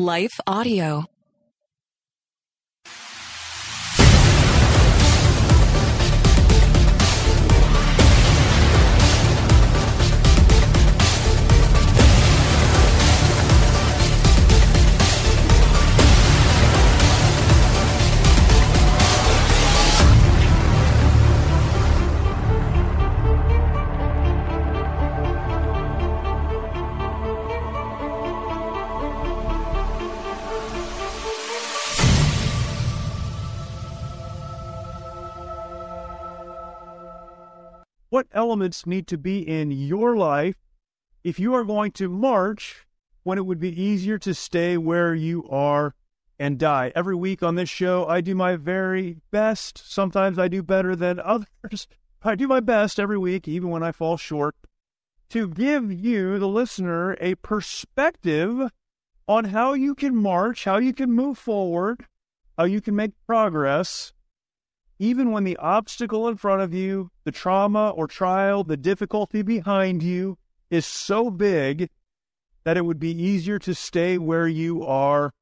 Life Audio. What elements need to be in your life if you are going to march when it would be easier to stay where you are and die. Every week on this show, I do my very best. Sometimes I do better than others. I do my best every week, even when I fall short, to give you, the listener, a perspective on how you can march, how you can move forward, how you can make progress even when the obstacle in front of you, the trauma or trial, the difficulty behind you is so big that it would be easier to stay where you are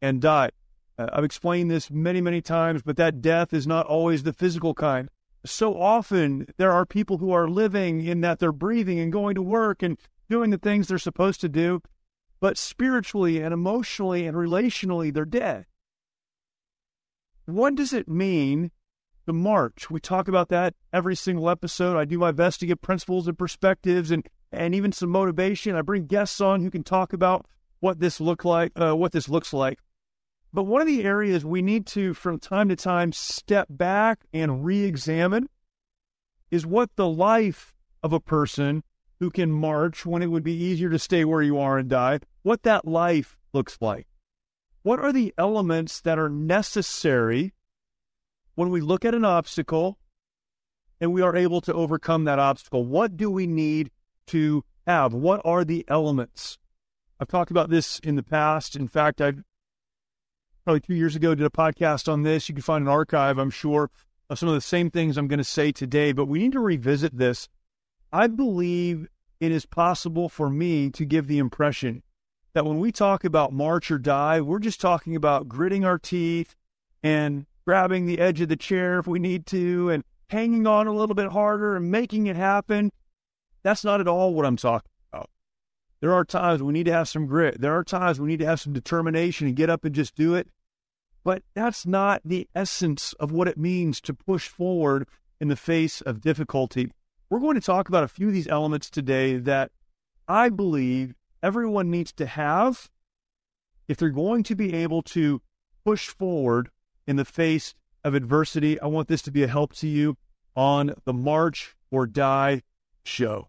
and die. Uh, I've explained this many, many times, but that death is not always the physical kind. So often there are people who are living in that they're breathing and going to work and doing the things they're supposed to do, but spiritually and emotionally and relationally, they're dead. What does it mean the march. We talk about that every single episode. I do my best to get principles and perspectives and, and even some motivation. I bring guests on who can talk about what this look like, uh, what this looks like. But one of the areas we need to, from time to time, step back and re-examine is what the life of a person who can march when it would be easier to stay where you are and die, what that life looks like. What are the elements that are necessary when we look at an obstacle and we are able to overcome that obstacle, what do we need to have? What are the elements? I've talked about this in the past. In fact, I probably two years ago did a podcast on this. You can find an archive, I'm sure, of some of the same things I'm going to say today, but we need to revisit this. I believe it is possible for me to give the impression that when we talk about march or die, we're just talking about gritting our teeth and grabbing the edge of the chair if we need to and hanging on a little bit harder and making it happen. That's not at all what I'm talking about. There are times we need to have some grit. There are times we need to have some determination and get up and just do it. But that's not the essence of what it means to push forward in the face of difficulty. We're going to talk about a few of these elements today that I believe everyone needs to have if they're going to be able to push forward in the face of adversity. I want this to be a help to you on the March or Die show.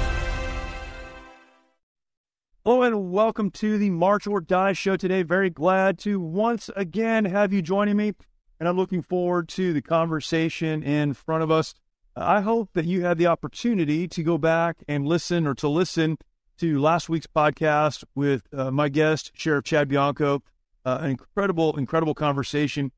Hello and welcome to the March or Die show today. Very glad to once again have you joining me, and I'm looking forward to the conversation in front of us. I hope that you had the opportunity to go back and listen or to listen to last week's podcast with uh, my guest, Sheriff Chad Bianco. Uh, an incredible, incredible conversation.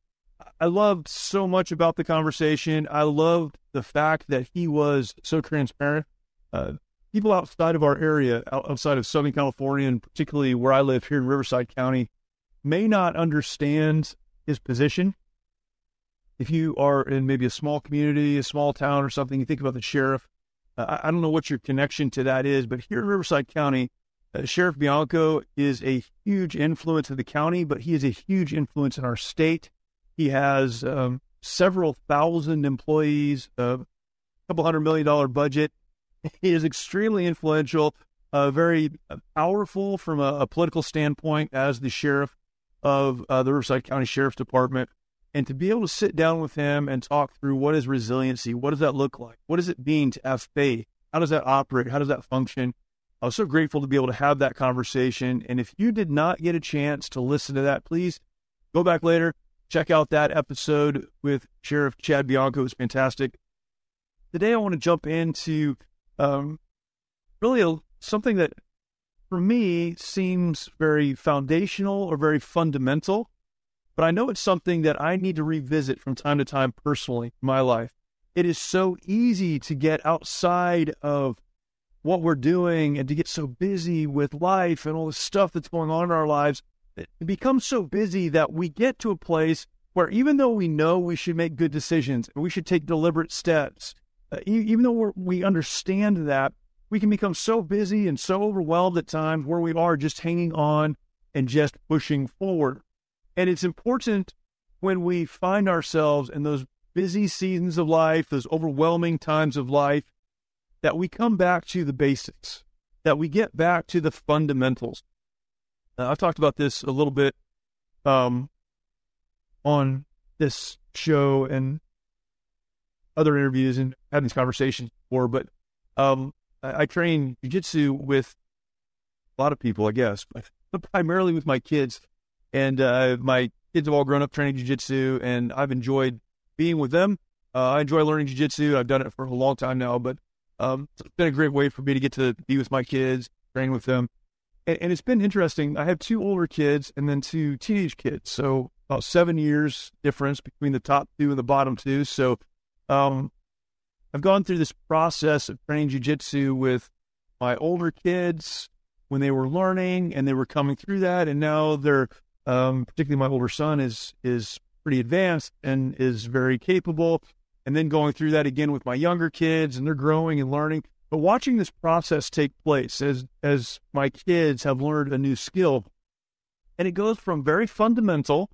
I loved so much about the conversation. I loved the fact that he was so transparent. Uh, people outside of our area, outside of Southern California, and particularly where I live here in Riverside County, may not understand his position. If you are in maybe a small community, a small town, or something, you think about the sheriff. Uh, I don't know what your connection to that is, but here in Riverside County, Uh, Sheriff Bianco is a huge influence in the county, but he is a huge influence in our state. He has um, several thousand employees, a couple hundred million dollar budget. He is extremely influential, uh, very powerful from a, a, political standpoint as the sheriff of uh, the Riverside County Sheriff's Department. And to be able to sit down with him and talk through what is resiliency, what does that look like? What does it mean to have faith? How does that operate? How does that function? I was so grateful to be able to have that conversation. And if you did not get a chance to listen to that, please go back later, check out that episode with Sheriff Chad Bianco. It was fantastic. Today, I want to jump into um, really a, something that for me seems very foundational or very fundamental, but I know it's something that I need to revisit from time to time personally in my life. It is so easy to get outside of what we're doing and to get so busy with life and all the stuff that's going on in our lives. It becomes so busy that we get to a place where even though we know we should make good decisions and we should take deliberate steps, uh, even though we understand that, we can become so busy and so overwhelmed at times where we are just hanging on and just pushing forward. And it's important when we find ourselves in those busy seasons of life, those overwhelming times of life, that we come back to the basics, that we get back to the fundamentals. Uh, I've talked about this a little bit um, on this show and other interviews and had these conversations before, but um, I, I train jujitsu with a lot of people, I guess, but primarily with my kids. And uh, my kids have all grown up training jujitsu, and I've enjoyed being with them. Uh, I enjoy learning jujitsu. I've done it for a long time now, but um, it's been a great way for me to get to be with my kids, train with them. And, and, it's been interesting. I have two older kids and then two teenage kids. So about seven years difference between the top two and the bottom two. So um, I've gone through this process of training jujitsu with my older kids when they were learning and they were coming through that. And now they're, um, particularly my older son is, is pretty advanced and is very capable and then going through that again with my younger kids and they're growing and learning. But watching this process take place as as my kids have learned a new skill, and it goes from very fundamental,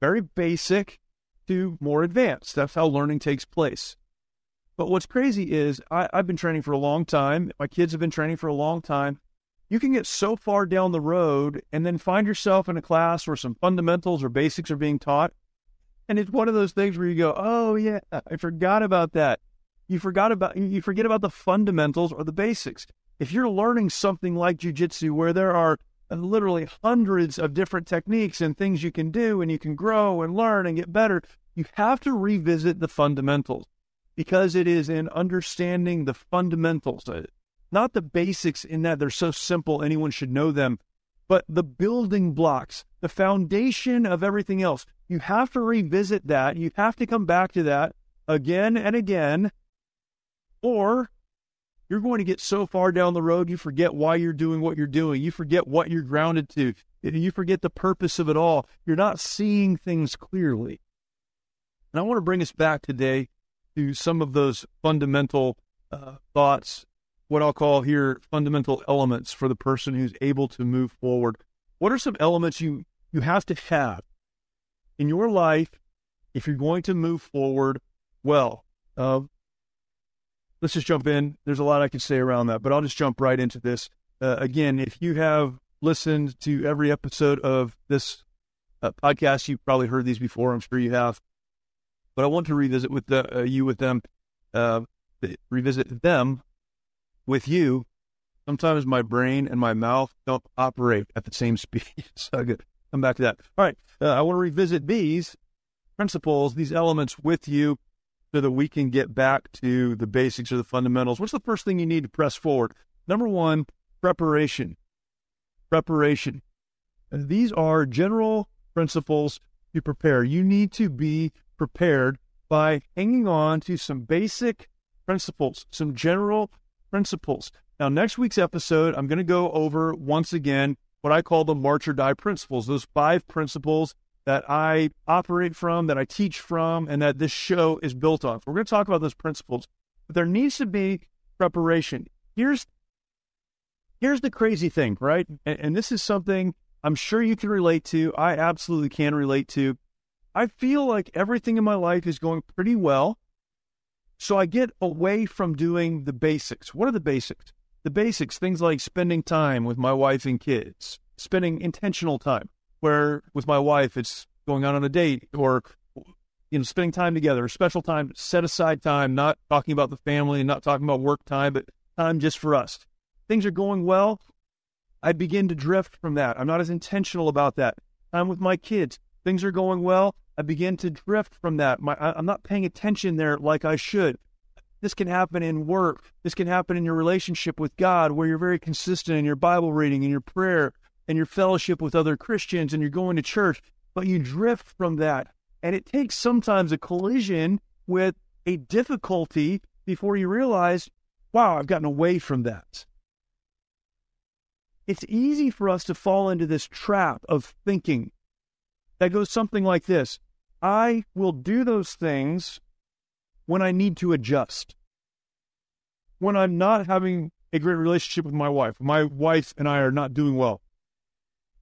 very basic, to more advanced. That's how learning takes place. But what's crazy is I, I've been training for a long time. My kids have been training for a long time. You can get so far down the road and then find yourself in a class where some fundamentals or basics are being taught and it's one of those things where you go, "Oh yeah, I forgot about that." You forgot about you forget about the fundamentals or the basics. If you're learning something like jujitsu, where there are literally hundreds of different techniques and things you can do, and you can grow and learn and get better, you have to revisit the fundamentals because it is in understanding the fundamentals, not the basics in that they're so simple anyone should know them, but the building blocks, the foundation of everything else. You have to revisit that. You have to come back to that again and again, or you're going to get so far down the road, you forget why you're doing what you're doing. You forget what you're grounded to. You forget the purpose of it all. You're not seeing things clearly. And I want to bring us back today to some of those fundamental uh, thoughts, what I'll call here fundamental elements for the person who's able to move forward. What are some elements you, you have to have in your life, if you're going to move forward well, uh, let's just jump in. There's a lot I could say around that, but I'll just jump right into this. Uh, again, if you have listened to every episode of this uh, podcast, you've probably heard these before. I'm sure you have, but I want to revisit with the, uh, you with them, uh, revisit them with you. Sometimes my brain and my mouth don't operate at the same speed. so good come back to that. All right. Uh, I want to revisit these principles, these elements with you so that we can get back to the basics or the fundamentals. What's the first thing you need to press forward? Number one, preparation. Preparation. And these are general principles to prepare. You need to be prepared by hanging on to some basic principles, some general principles. Now, next week's episode, I'm going to go over once again what I call the march or die principles, those five principles that I operate from, that I teach from, and that this show is built on. We're going to talk about those principles, but there needs to be preparation. Here's here's the crazy thing, right? And, and this is something I'm sure you can relate to. I absolutely can relate to. I feel like everything in my life is going pretty well. So I get away from doing the basics. What are the basics? The basics, things like spending time with my wife and kids, spending intentional time, where with my wife it's going out on a date or you know spending time together, special time, set aside time, not talking about the family and not talking about work time, but time just for us. Things are going well. I begin to drift from that. I'm not as intentional about that. Time with my kids. Things are going well. I begin to drift from that. My, I, I'm not paying attention there like I should. This can happen in work. This can happen in your relationship with God, where you're very consistent in your Bible reading and your prayer and your fellowship with other Christians and you're going to church, but you drift from that. And it takes sometimes a collision with a difficulty before you realize, wow, I've gotten away from that. It's easy for us to fall into this trap of thinking that goes something like this I will do those things when I need to adjust. When I'm not having a great relationship with my wife, my wife and I are not doing well.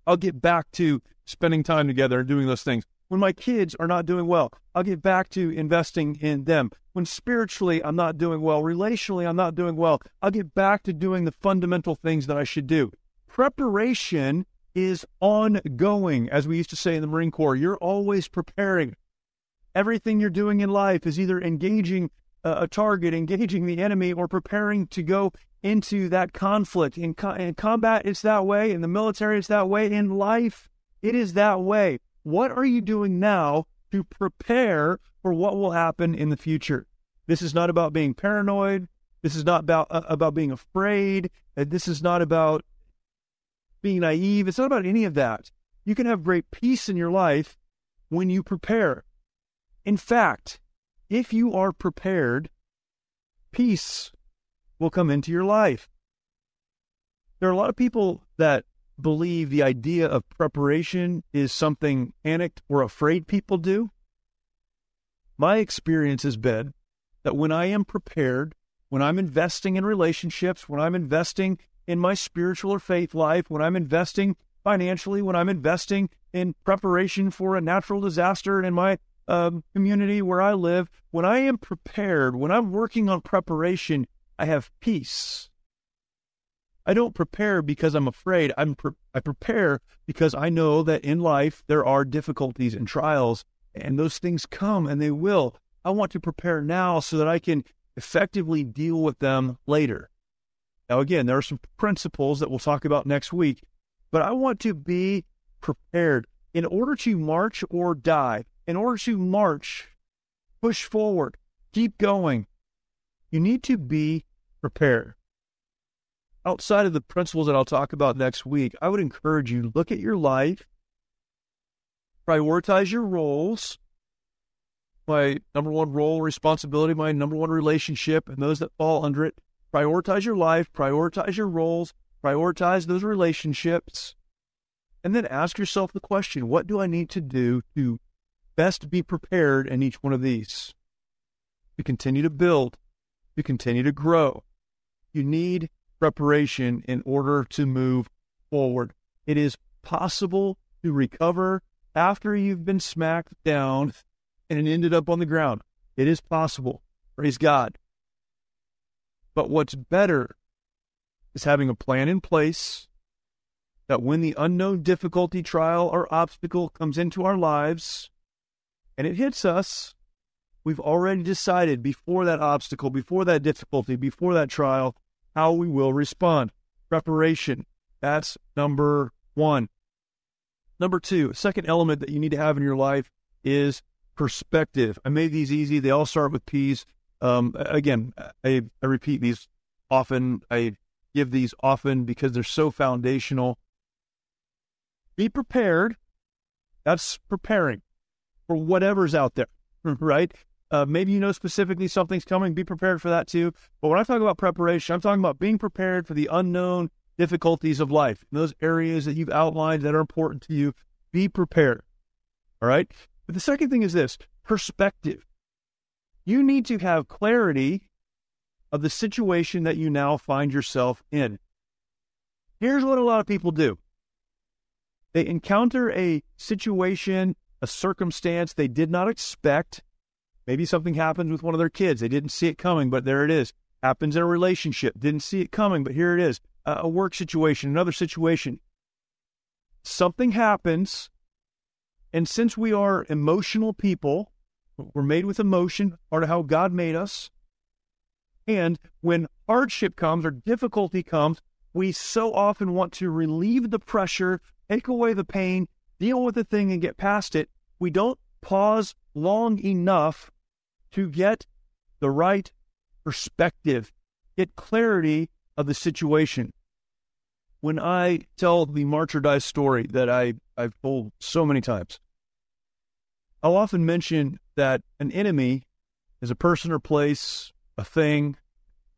I'll get back to spending time together and doing those things. When my kids are not doing well, I'll get back to investing in them. When spiritually I'm not doing well, relationally I'm not doing well, I'll get back to doing the fundamental things that I should do. Preparation is ongoing, as we used to say in the Marine Corps. You're always preparing. Everything you're doing in life is either engaging a target, engaging the enemy, or preparing to go into that conflict. In, co- in combat, it's that way. In the military, it's that way. In life, it is that way. What are you doing now to prepare for what will happen in the future? This is not about being paranoid. This is not about uh, about being afraid. Uh, this is not about being naive. It's not about any of that. You can have great peace in your life when you prepare. In fact, if you are prepared, peace will come into your life. There are a lot of people that believe the idea of preparation is something panicked or afraid people do. My experience has been that when I am prepared, when I'm investing in relationships, when I'm investing in my spiritual or faith life, when I'm investing financially, when I'm investing in preparation for a natural disaster in my um, community where I live, when I am prepared, when I'm working on preparation, I have peace. I don't prepare because I'm afraid. I'm pre- I prepare because I know that in life there are difficulties and trials, and those things come and they will. I want to prepare now so that I can effectively deal with them later. Now, again, there are some principles that we'll talk about next week, but I want to be prepared in order to march or die, in order to march, push forward, keep going. You need to be prepared. Outside of the principles that I'll talk about next week, I would encourage you look at your life, prioritize your roles. My number one role, responsibility, my number one relationship, and those that fall under it prioritize your life, prioritize your roles, prioritize those relationships, and then ask yourself the question what do I need to do to best be prepared in each one of these? To continue to build, to continue to grow. You need preparation in order to move forward. It is possible to recover after you've been smacked down and ended up on the ground. It is possible. Praise God. But what's better is having a plan in place that when the unknown difficulty, trial, or obstacle comes into our lives and it hits us, we've already decided before that obstacle, before that difficulty, before that trial, how we will respond. Preparation. That's number one. Number two, second element that you need to have in your life is perspective. I made these easy. They all start with P's. Um, again, I, I repeat these often. I give these often because they're so foundational. Be prepared. That's preparing for whatever's out there, right? Uh, maybe you know specifically something's coming. Be prepared for that too. But when I talk about preparation, I'm talking about being prepared for the unknown difficulties of life. In Those areas that you've outlined that are important to you, be prepared. All right. But the second thing is this perspective you need to have clarity of the situation that you now find yourself in. Here's what a lot of people do they encounter a situation, a circumstance they did not expect. Maybe something happened with one of their kids. They didn't see it coming, but there it is. Happens in a relationship. Didn't see it coming, but here it is. a work situation, another situation. Something happens. And since we are emotional people, we're made with emotion, part of how God made us. And when hardship comes or difficulty comes, we so often want to relieve the pressure, take away the pain, deal with the thing, and get past it. We don't pause long enough to get the right perspective, get clarity of the situation. When I tell the March or Die story that I, I've told so many times, I'll often mention that an enemy is a person or place, a thing,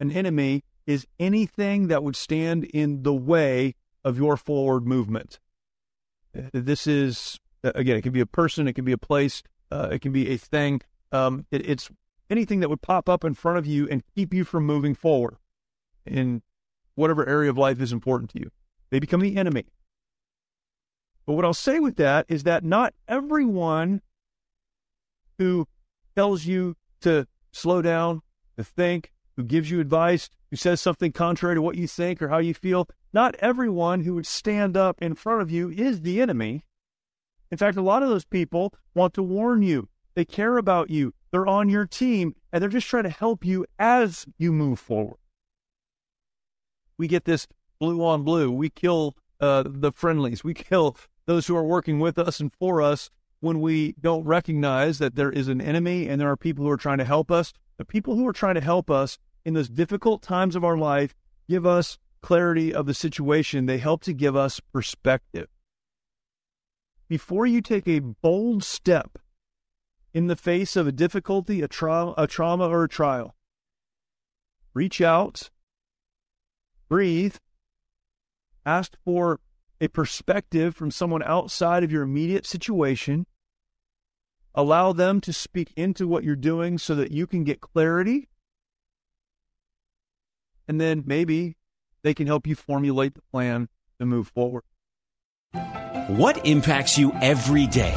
an enemy is anything that would stand in the way of your forward movement. This is, again, it can be a person, it can be a place, uh, it can be a thing. Um, it, it's anything that would pop up in front of you and keep you from moving forward in whatever area of life is important to you. They become the enemy. But what I'll say with that is that not everyone who tells you to slow down, to think, who gives you advice, who says something contrary to what you think or how you feel. Not everyone who would stand up in front of you is the enemy. In fact, a lot of those people want to warn you. They care about you. They're on your team and they're just trying to help you as you move forward. We get this blue on blue. We kill uh, the friendlies. We kill those who are working with us and for us when we don't recognize that there is an enemy and there are people who are trying to help us. The people who are trying to help us in those difficult times of our life give us clarity of the situation. They help to give us perspective. Before you take a bold step in the face of a difficulty, a, tra- a trauma, or a trial, reach out, breathe, ask for a perspective from someone outside of your immediate situation. Allow them to speak into what you're doing so that you can get clarity and then maybe they can help you formulate the plan to move forward. What impacts you every day?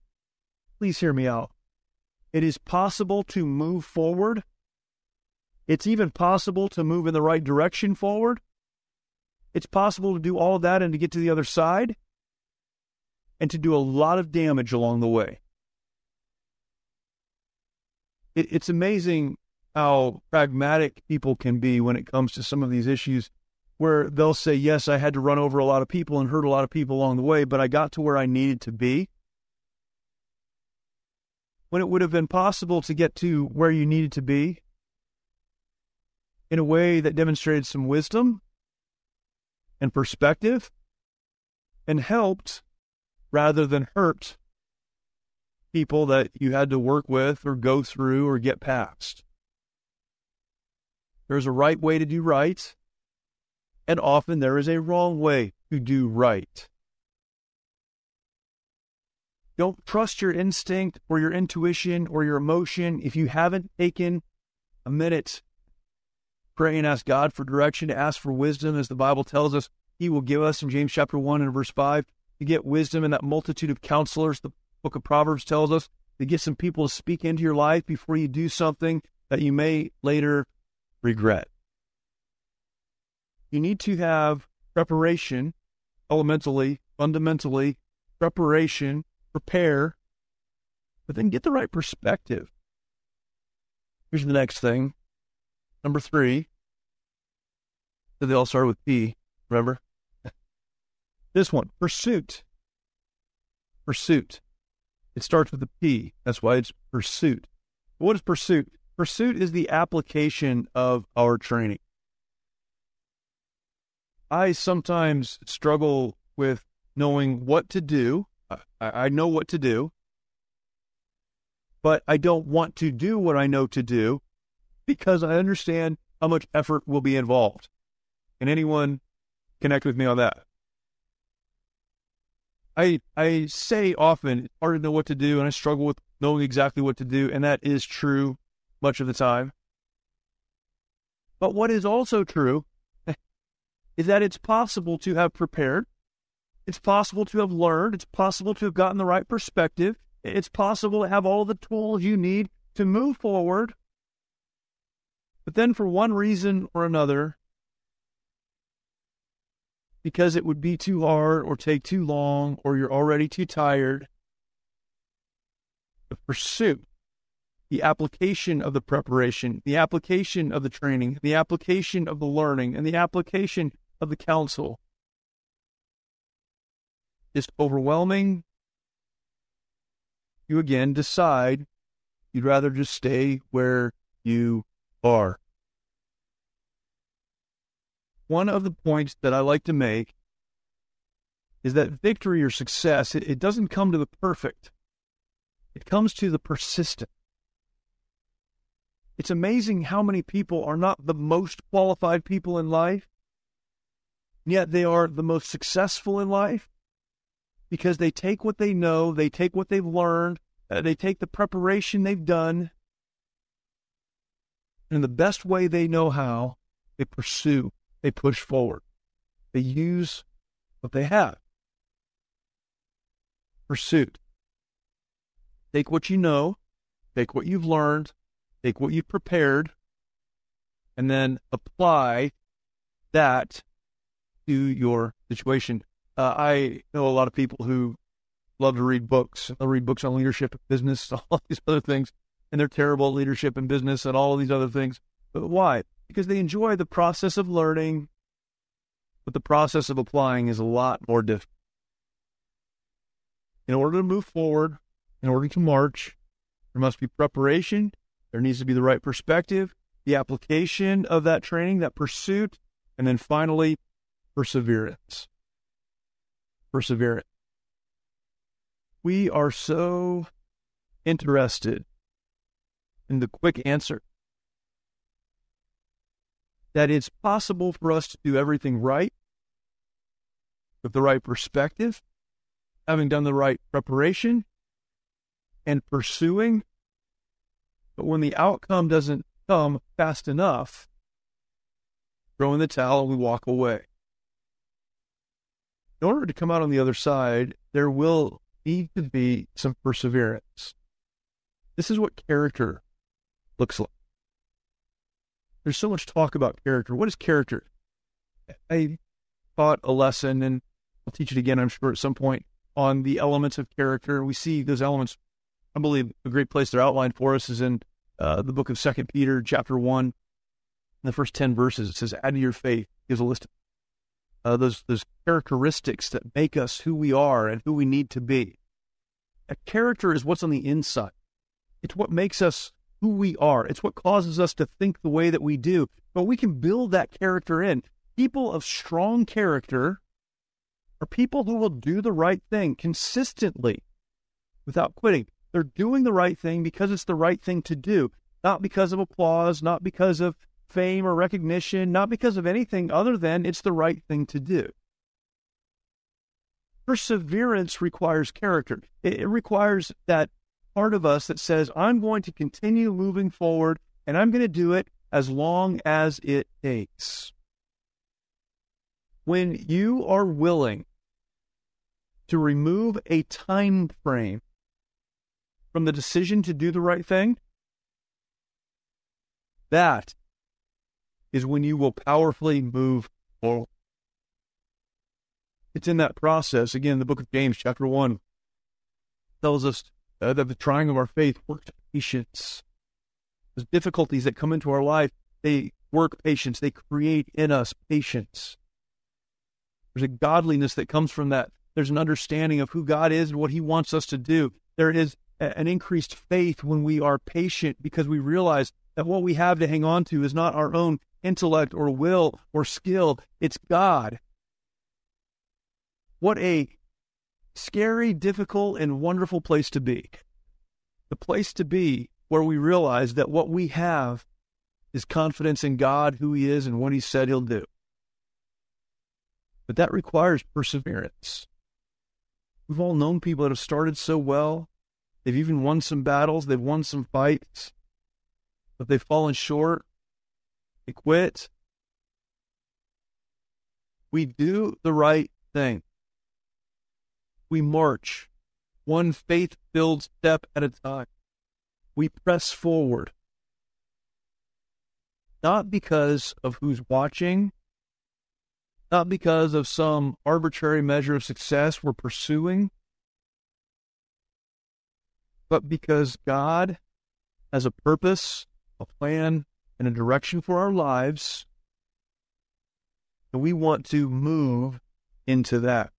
please hear me out. It is possible to move forward. It's even possible to move in the right direction forward. It's possible to do all of that and to get to the other side and to do a lot of damage along the way. It, it's amazing how pragmatic people can be when it comes to some of these issues where they'll say, Yes, I had to run over a lot of people and hurt a lot of people along the way, but I got to where I needed to be. When it would have been possible to get to where you needed to be in a way that demonstrated some wisdom and perspective and helped rather than hurt people that you had to work with or go through or get past. There's a right way to do right, and often there is a wrong way to do right. Don't trust your instinct or your intuition or your emotion if you haven't taken a minute. Pray and ask God for direction, to ask for wisdom, as the Bible tells us He will give us in James chapter 1 and verse 5. To get wisdom in that multitude of counselors, the book of Proverbs tells us, to get some people to speak into your life before you do something that you may later regret. You need to have preparation, elementally, fundamentally, preparation, prepare, but then get the right perspective. Here's the next thing. Number three. They all start with P, remember? this one, pursuit. Pursuit. It starts with a P. That's why it's pursuit. What is pursuit? Pursuit is the application of our training. I sometimes struggle with knowing what to do. I, I know what to do, but I don't want to do what I know to do because I understand how much effort will be involved. Can anyone connect with me on that? I I say often it's hard to know what to do, and I struggle with knowing exactly what to do, and that is true much of the time. But what is also true is that it's possible to have prepared, it's possible to have learned, it's possible to have gotten the right perspective, it's possible to have all the tools you need to move forward. But then, for one reason or another, because it would be too hard or take too long or you're already too tired, the pursuit, the application of the preparation, the application of the training, the application of the learning, and the application of the counsel is overwhelming. You again decide you'd rather just stay where you are one of the points that I like to make is that victory or success, it, it doesn't come to the perfect, it comes to the persistent. It's amazing how many people are not the most qualified people in life, yet they are the most successful in life because they take what they know, they take what they've learned, uh, they take the preparation they've done, and the best way they know how, they pursue they push forward. They use what they have. Pursuit. Take what you know, take what you've learned, take what you've prepared, and then apply that to your situation. Uh, I know a lot of people who love to read books. They'll read books on leadership, business, all these other things, and they're terrible at leadership and business and all of these other things. But why? because they enjoy the process of learning, but the process of applying is a lot more difficult. In order to move forward, in order to march, there must be preparation. There needs to be the right perspective, the application of that training, that pursuit, and then finally, perseverance. Perseverance. We are so interested in the quick answer that it's possible for us to do everything right with the right perspective, having done the right preparation and pursuing. But when the outcome doesn't come fast enough, throw in the towel and we walk away. In order to come out on the other side, there will need to be some perseverance. This is what character looks like there's so much talk about character. What is character? I taught a lesson, and I'll teach it again, I'm sure, at some point, on the elements of character. We see those elements. I believe a great place they're outlined for us is in uh, the book of Second Peter, chapter one, the first ten verses. It says, "Add to your faith." Gives a list of uh, those those characteristics that make us who we are and who we need to be. A character is what's on the inside. It's what makes us who we are. It's what causes us to think the way that we do. But we can build that character in. People of strong character are people who will do the right thing consistently without quitting. They're doing the right thing because it's the right thing to do, not because of applause, not because of fame or recognition, not because of anything other than it's the right thing to do. perseverance requires character. It, requires that part of us that says, I'm going to continue moving forward and I'm going to do it as long as it takes. When you are willing to remove a time frame from the decision to do the right thing, that is when you will powerfully move forward. It's in that process. Again, the book of James, chapter 1, tells us uh, that the trying of our faith works patience. The difficulties that come into our life, they work patience. They create in us patience. There's a godliness that comes from that. There's an understanding of who God is and what He wants us to do. There is a, an increased faith when we are patient because we realize that what we have to hang on to is not our own intellect or will or skill, it's God. What a scary, difficult, and wonderful place to be. The place to be where we realize that what we have is confidence in God, who He is, and what He said He'll do. But that requires perseverance. We've all known people that have started so well. They've even won some battles, they've won some fights, but they've fallen short. They quit. We do the right thing. We march one faith filled step at a time. We press forward. Not because of who's watching, not because of some arbitrary measure of success we're pursuing, but because God has a purpose, a plan, and a direction for our lives. And we want to move into that.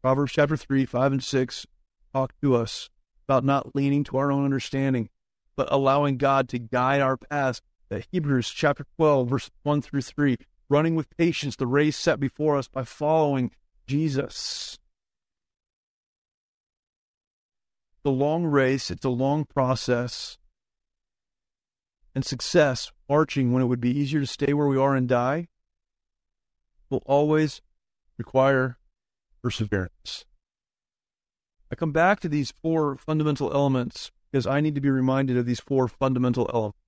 Proverbs chapter 3, 5, and 6 talk to us about not leaning to our own understanding, but allowing God to guide our paths. The Hebrews chapter 12, verse 1 through 3, running with patience the race set before us by following Jesus. The long race, it's a long process. And success, marching when it would be easier to stay where we are and die, will always require perseverance. I come back to these four fundamental elements because I need to be reminded of these four fundamental elements.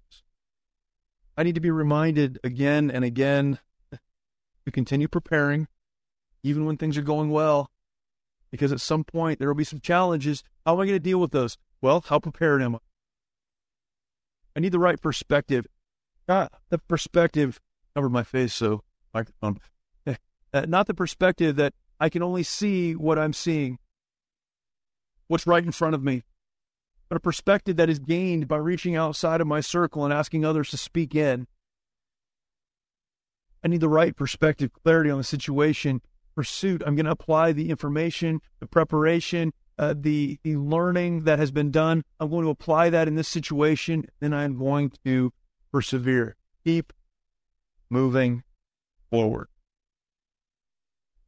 I need to be reminded again and again to continue preparing, even when things are going well, because at some point there will be some challenges. How am I going to deal with those? Well, how prepared am I? I need the right perspective. Not the perspective, cover my face so microphone. Uh, not the perspective that I can only see what I'm seeing, what's right in front of me, but a perspective that is gained by reaching outside of my circle and asking others to speak in. I need the right perspective, clarity on the situation, pursuit. I'm going to apply the information, the preparation, uh, the the learning that has been done. I'm going to apply that in this situation, and I'm going to persevere. Keep moving forward.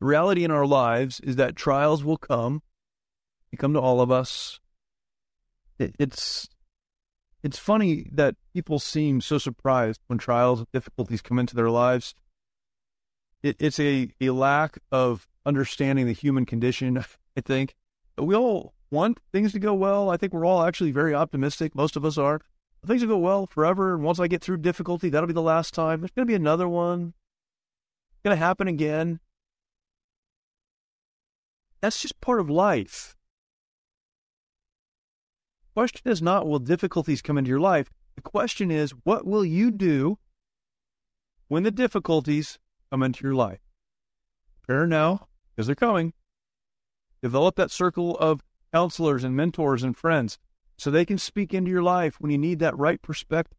The reality in our lives is that trials will come. They come to all of us. It, it's it's funny that people seem so surprised when trials and difficulties come into their lives. It, it's a, a lack of understanding the human condition, I think. We all want things to go well. I think we're all actually very optimistic. Most of us are. Things will go well forever. And once I get through difficulty, that'll be the last time. There's going to be another one. It's going to happen again. That's just part of life. The question is not will difficulties come into your life? The question is what will you do when the difficulties come into your life? Prepare now because they're coming. Develop that circle of counselors and mentors and friends so they can speak into your life when you need that right perspective.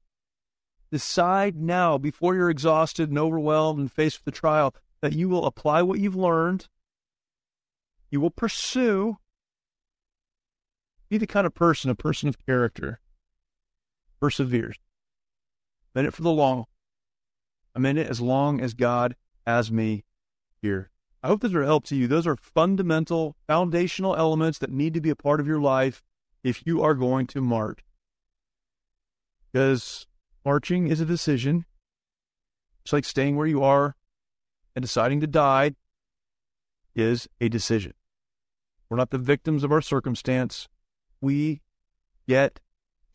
Decide now before you're exhausted and overwhelmed and faced with the trial that you will apply what you've learned you will pursue. Be the kind of person, a person of character, perseveres. I'm in it for the long. I'm in it as long as God has me here. I hope those are help to you. Those are fundamental, foundational elements that need to be a part of your life if you are going to march. Because marching is a decision. It's like staying where you are and deciding to die is a decision. We're not the victims of our circumstance. We get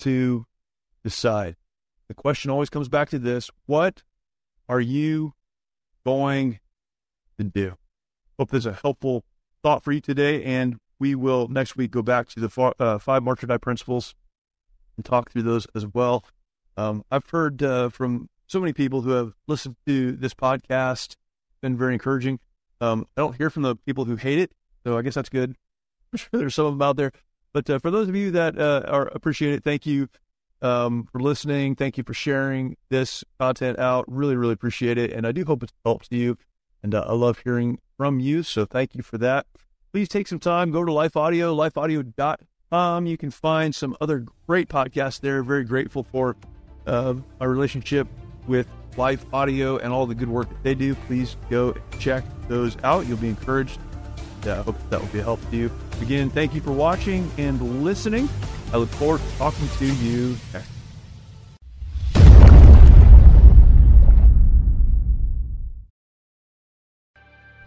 to decide. The question always comes back to this what are you going to do? Hope this is a helpful thought for you today. And we will next week go back to the far, uh, five Die principles and talk through those as well. Um, I've heard uh, from so many people who have listened to this podcast, been very encouraging. Um, I don't hear from the people who hate it, so I guess that's good. I'm sure there's some of them out there. But uh, for those of you that uh, are appreciate it, thank you um, for listening. Thank you for sharing this content out. Really, really appreciate it, and I do hope it helps you. And uh, I love hearing from you, so thank you for that. Please take some time, go to Life Audio, lifeaudio.com. You can find some other great podcasts there. Very grateful for uh, my relationship with Life Audio and all the good work that they do. Please go check those out. You'll be encouraged. Yeah, I hope that will be a help to you. Again, thank you for watching and listening. I look forward to talking to you next.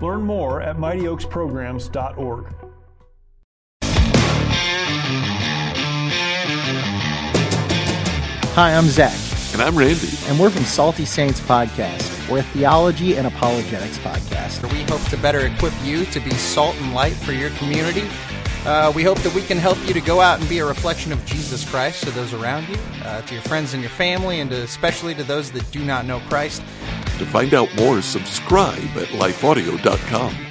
Learn more at mightyoaksprograms.org. Hi, I'm Zach. And I'm Randy. And we're from Salty Saints Podcast. We're a theology and apologetics podcast. We hope to better equip you to be salt and light for your community. Uh, we hope that we can help you to go out and be a reflection of Jesus Christ to those around you, uh, to your friends and your family, and to, especially to those that do not know Christ. To find out more, subscribe at lifeaudio.com.